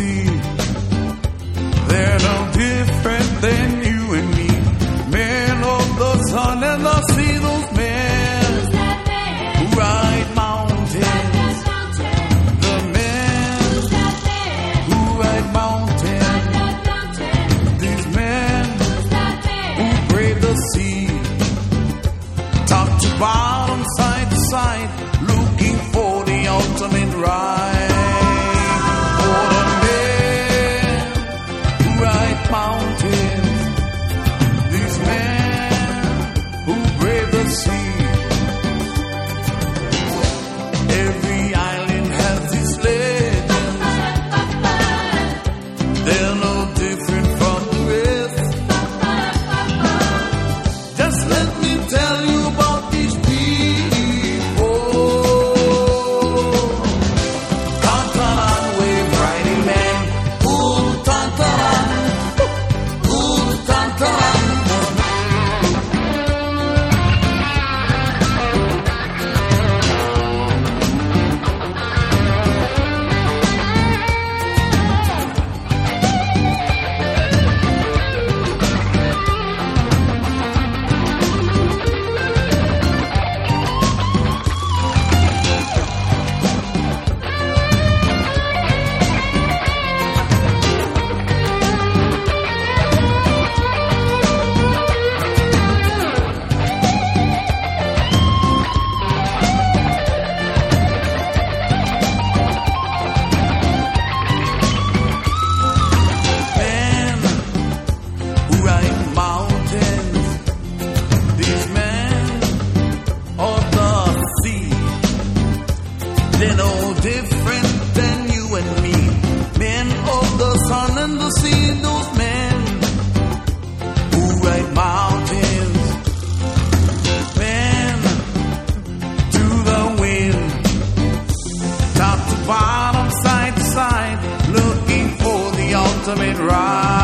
see they're no different than you and me. Men of the sun and the sea. different than you and me. Men of the sun and the sea, those men who ride mountains. Men to the wind, top to bottom, side to side, looking for the ultimate ride.